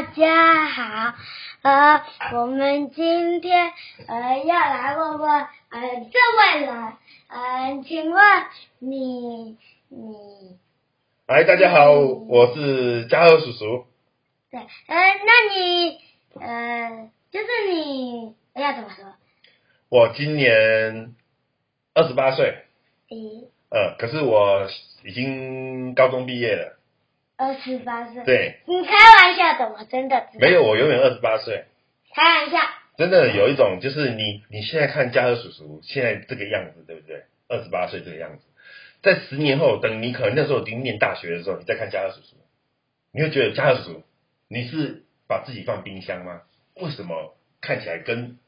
大家好，呃，我们今天呃要来问问呃这位人，呃，请问你你哎，大家好，我是嘉禾叔叔。对，呃，那你呃就是你要怎么说？我今年二十八岁，咦，呃，可是我已经高中毕业了。二十八岁？对，你开玩笑的，我真的没有，我永远二十八岁。开玩笑。真的有一种，就是你你现在看嘉禾叔叔现在这个样子，对不对？二十八岁这个样子，在十年后，等你可能那时候已经念大学的时候，你再看嘉禾叔叔，你会觉得嘉禾叔叔，你是把自己放冰箱吗？为什么看起来跟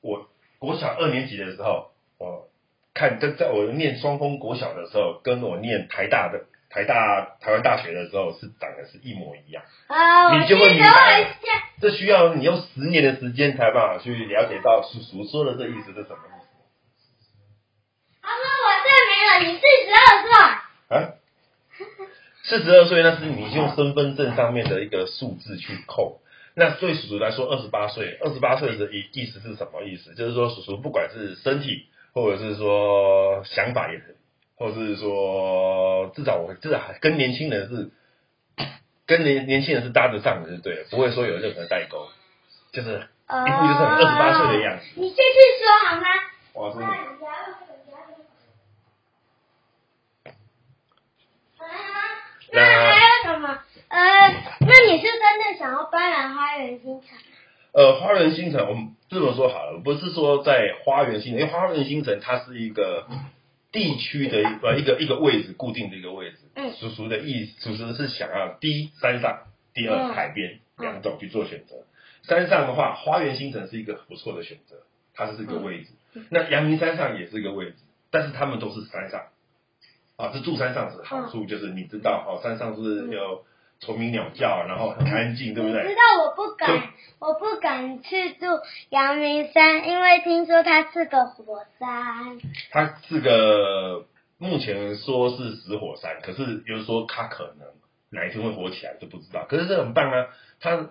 我国小二年级的时候，我看在在我念双峰国小的时候，跟我念台大的台大台湾大学的时候是长得是一模一样。啊，你就会明白。这需要你用十年的时间才有办法去了解到叔叔说的这意思是什么意他说我证明了你四十二岁。啊？四十二岁那是你用身份证上面的一个数字去扣。那对叔叔来说，二十八岁，二十八岁的意意思是什么意思？就是说，叔叔不管是身体，或者是说想法也，或者是说至少我至少还跟年轻人是跟年年轻人是搭得上的，就对了，不会说有任何代沟，就是一副就是很二十八岁的样子。你继续说好吗？我告诉你。那还有什么？呃，那你是真的想要搬来花园新城？呃，花园新城，我们这么说好了，不是说在花园新城，因为花园新城它是一个地区的一呃一个一个位置，固定的一个位置。嗯叔叔的意思，叔叔是想要第一山上，第二嗯海边嗯两种去做选择。山上的话，花园新城是一个不错的选择，它是这个位置。嗯那阳明山上也是一个位置，但是他们都是山上。啊，这住山上是好嗯处，就是你知道，哦，山上是有虫鸣鸟叫，然后很安静，对不对？你知道我不敢，我不敢去住阳明山，因为听说它是个火山。它是个目前说是死火山，可是有人说它可能哪一天会火起来，就不知道。可是这很棒啊，它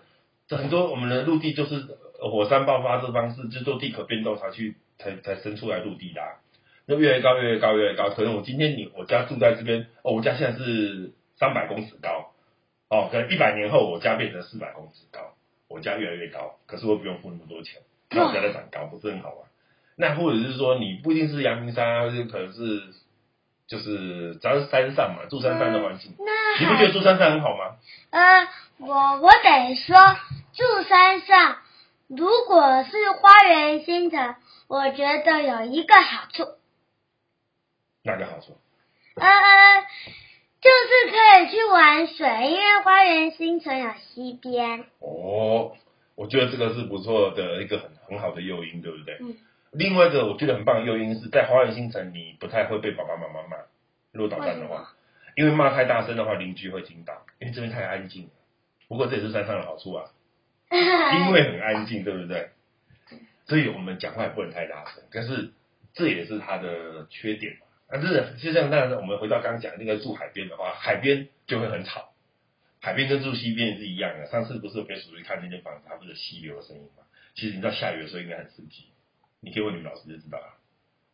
很多我们的陆地就是呃火山爆发这方式，就做地壳变动才去才才生出来陆地的、啊。那越来越高，越来越高，越来越高。可能我今天你我家住在这边，哦，我家现在是三百公尺高，哦，可能一百年后我家变成四百公尺高，我家越来越高，可是我不用付那么多钱，那我家在长高，不是很好吗？那或者是说，你不一定是阳明山啊，就可能是就是只要是山上嘛，住山上的环境，那你不觉得住山上很好吗？呃，我我得说，住山上，如果是花园新城，我觉得有一个好处，哪个好处？呃，就是可以去玩水，因为花园新城有溪边。哦，我觉得这个是不错的一个很很好的诱因，对不对？嗯。另外一个我觉得很棒的诱因是在花园新城，你不太会被爸爸妈妈骂，如果捣蛋的话，因为骂太大声的话，邻居会听到，因为这边太安静了。不过这也是山上的好处啊，因为很安静，对不对？所以我们讲话也不能太大声，可是这也是它的缺点嘛。但是就像那我们回到刚刚讲那个住海边的话，海边就会很吵，海边跟住西边也是一样的。上次不是有陪叔叔看那间房子，它不是溪流的声音嘛？其实你知道下雨的时候应该很刺激，你可以问你们老师就知道了。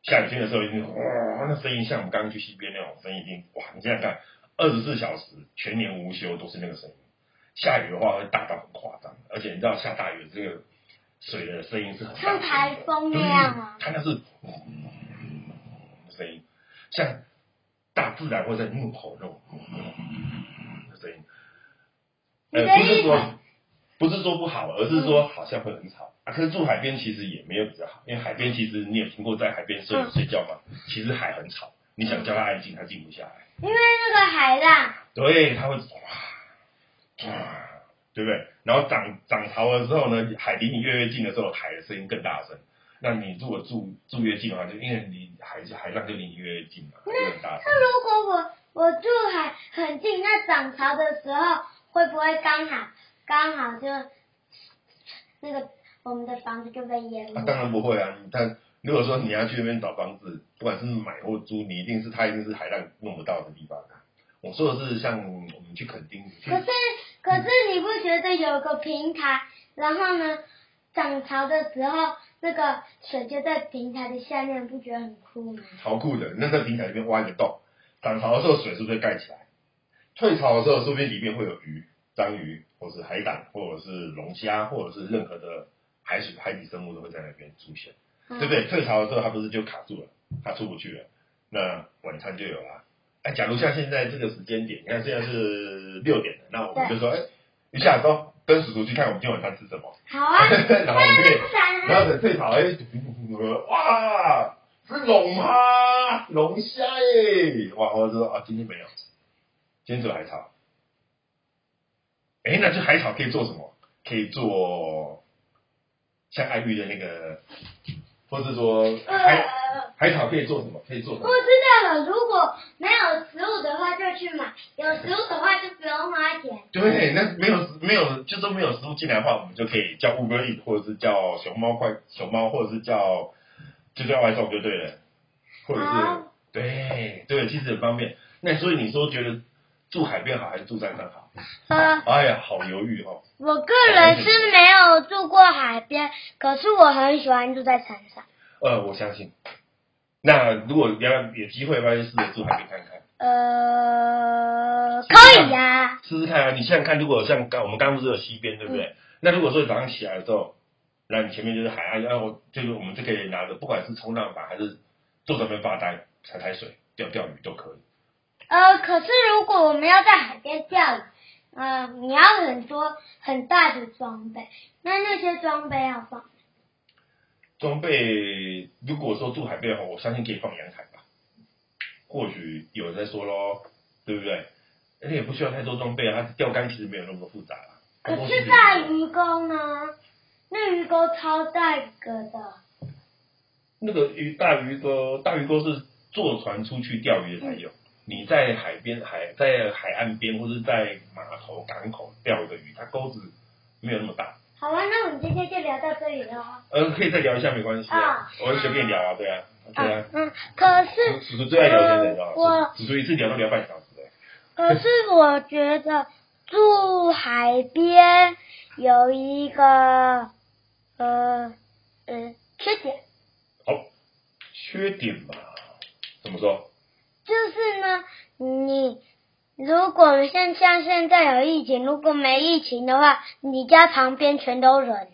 下雨天的时候一定哇，那声音像我们刚刚去溪边那种声音，一定哇！你想想看，二十四小时全年无休都是那个声音。下雨的话会大到很夸张，而且你知道下大雨这个水的声音是很像台风那样啊它那是声音，像大自然会在怒吼那种的声音。呃，不是说不是说不好，而是说好像会很吵啊。可是住海边其实也没有比较好，因为海边其实你有听过在海边睡睡觉吗？其实海很吵，你想叫它安静，它静不下来。因为那个海浪，对，它会哇哇，对不对？然后涨涨潮了之后呢，海离你越来越近的时候，海的声音更大声。那你如果住住越近的话，就因为离海海浪就离你越近嘛，那很大。那如果我我住海很近，那涨潮的时候会不会刚好刚好就那个我们的房子就被淹啊，没？当然不会啊！你看，如果说你要去那边找房子，不管是买或租，你一定是它一定是海浪弄不到的地方啊。我说的是像我们去垦丁，可是可是你不觉得有个平台，然后呢，涨潮的时候，那个水就在平台的下面，不觉得很酷吗？超酷的，那在平台里面挖一个洞，涨潮的时候水是不是盖起来？退潮的时候，说不定里面会有鱼、章鱼，或是海胆，或者是龙虾，或者是任何的海水海底生物都会在那边出现，嗯对不对？退潮的时候，它不是就卡住了，它出不去了，那晚餐就有了。哎，假如像现在这个时间点，你看现在是六点了，那我们就说，哎，一下走，跟叔叔去看我们今天晚上吃什么，好啊，然后我们就可以。当然后等退潮，哎，哇，是龙吗？龙虾耶！哇，我就说啊，今天没有，今天只有海草。哎，那这海草可以做什么？可以做像艾玉的那个，或是说海呃，海草可以做什么？可以做什么我？知道了，如果没有食物的话就去买，有食物的话就不用花钱。对，那没有没有，就说没有食物进来的话，我们就可以叫 Uber Eat，或者是叫熊猫快熊猫，或者是叫就叫外送就对了，或者是好对对，其实很方便。那所以你说觉得住海边好还是住山上好？啊，哎呀，好犹豫哦。我个人是没有住过海边，可是我很喜欢住在山上。呃，我相信。那如果你要有机会的话，就试着住海边看看，呃，可以呀、试试看啊。你想想看，如果像刚我们刚刚不是有西边，对不对？那如果说早上起来的时候，那你前面就是海岸，然后就是我们就可以拿着，不管是冲浪板还是坐在那边发呆、踩踩水、钓钓鱼都可以。呃，可是如果我们要在海边钓鱼，呃，你要很多很大的装备，那那些装备要放。装备如果说住海边的话，我相信可以放阳台吧。或许有人在说咯，对不对？而且也不需要太多装备啊，它钓竿其实没有那么复杂啊。可是大鱼钩呢？那鱼钩超大一个的。那个鱼大鱼钩，大鱼钩是坐船出去钓鱼的才有。你在海边海在海岸边或是在码头港口钓的鱼，它钩子没有那么大。好啊，那我们今天就聊到这里了。嗯，可以再聊一下没关系啊啊，我很随便聊啊，对啊，对啊。嗯，可是叔叔最爱聊天的，你知道我吗？叔叔一次聊都聊半小时的。可是我觉得住海边有一个呃呃缺点，好，缺点嘛，怎么说？就是呢，你如果像像现在有疫情，如果没疫情的话，你家旁边全都人欸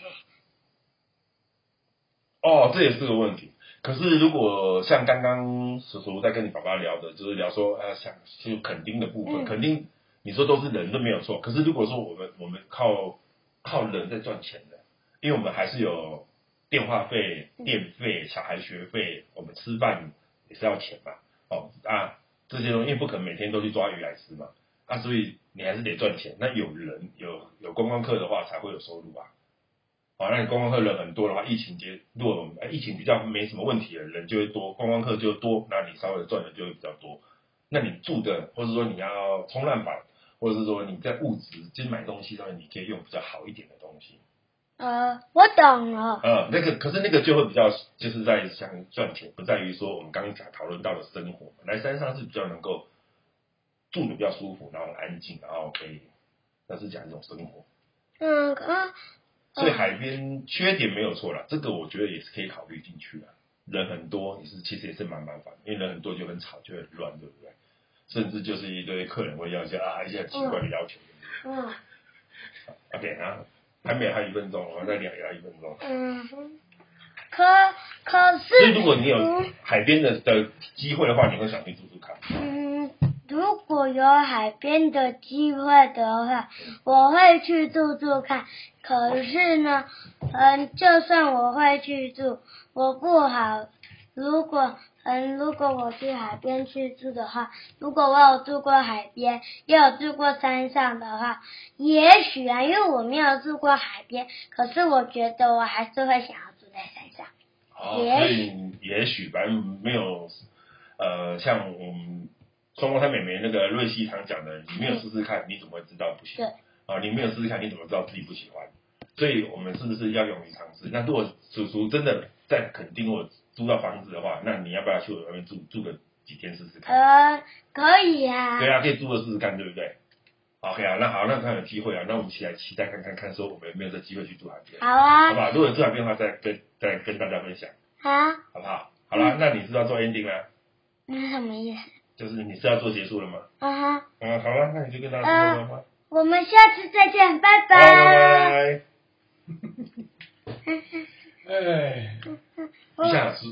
哦，这也是个问题。可是如果像刚刚叔叔在跟你爸爸聊的，就是聊说呃，想就肯定的部分，嗯垦丁你说都是人都没有错。可是如果说我们我们靠靠人在赚钱的，因为我们还是有电话费、嗯电费、小孩学费，我们吃饭也是要钱嘛。哦啊，这些东西因为不可能每天都去抓鱼来吃嘛，啊，所以你还是得赚钱。那有人有有观光客的话，才会有收入啊。好，那你观光客人很多的话，疫情结如果疫情比较没什么问题了，人就会多，观光客就多，那你稍微赚的就会比较多。那你住的，或者说你要冲浪板，或者是说你在物质，就是买东西上面，你可以用比较好一点的东西。呃，我懂了。呃，那个可是那个就会比较就是在想赚钱，不在于说我们刚刚讲讨论到的生活。来山上是比较能够住的比较舒服，然后很安静，然后可以，那是讲一种生活。嗯啊，所以海边缺点没有错了，这个我觉得也是可以考虑进去的。人很多也是其实也是蛮麻烦，因为人很多就很吵，就很乱，对不对？甚至就是一堆客人会要一些啊一些很奇怪的要求。嗯 OK，然后还没有还有一分钟，我要再聊聊一分钟。嗯哼，可可所以是，如果你有嗯海边的的机会的话，你会想去住住看。嗯，如果有海边的机会的话，我会去住住看。可是呢，嗯，就算我会去住，我不好。如果嗯，如果我去海边去住的话，如果我有住过海边，也有住过山上的话，也许啊，因为我没有住过海边，可是我觉得我还是会想要住在山上。哦，也所以也许反正没有呃，像我们双胞胎妹妹那个瑞希常讲的，你没有试试看，你怎么会知道不行？对？啊，你没有试试看，你怎么知道自己不喜欢？所以我们是不是要勇于尝试？那如果叔叔真的在垦丁或租到房子的话，那你要不要去我外面住住个几天试试看？呃，可以啊。对啊，可以租个试试看，对不对？OK 啊，那好，那看有机会啊，那我们一起来期待看看看，说我们有没有这机会去住海边，好啊，好不好？如果有住海边的话，再跟再跟大家分享，好，好不好？好了，那你是要做 ending 啦，那是什么意思？就是你是要做结束了吗？啊哈，嗯，好了，那你就跟大家说说吧，我们下次再见，拜好，拜拜。拜。哎，一下子。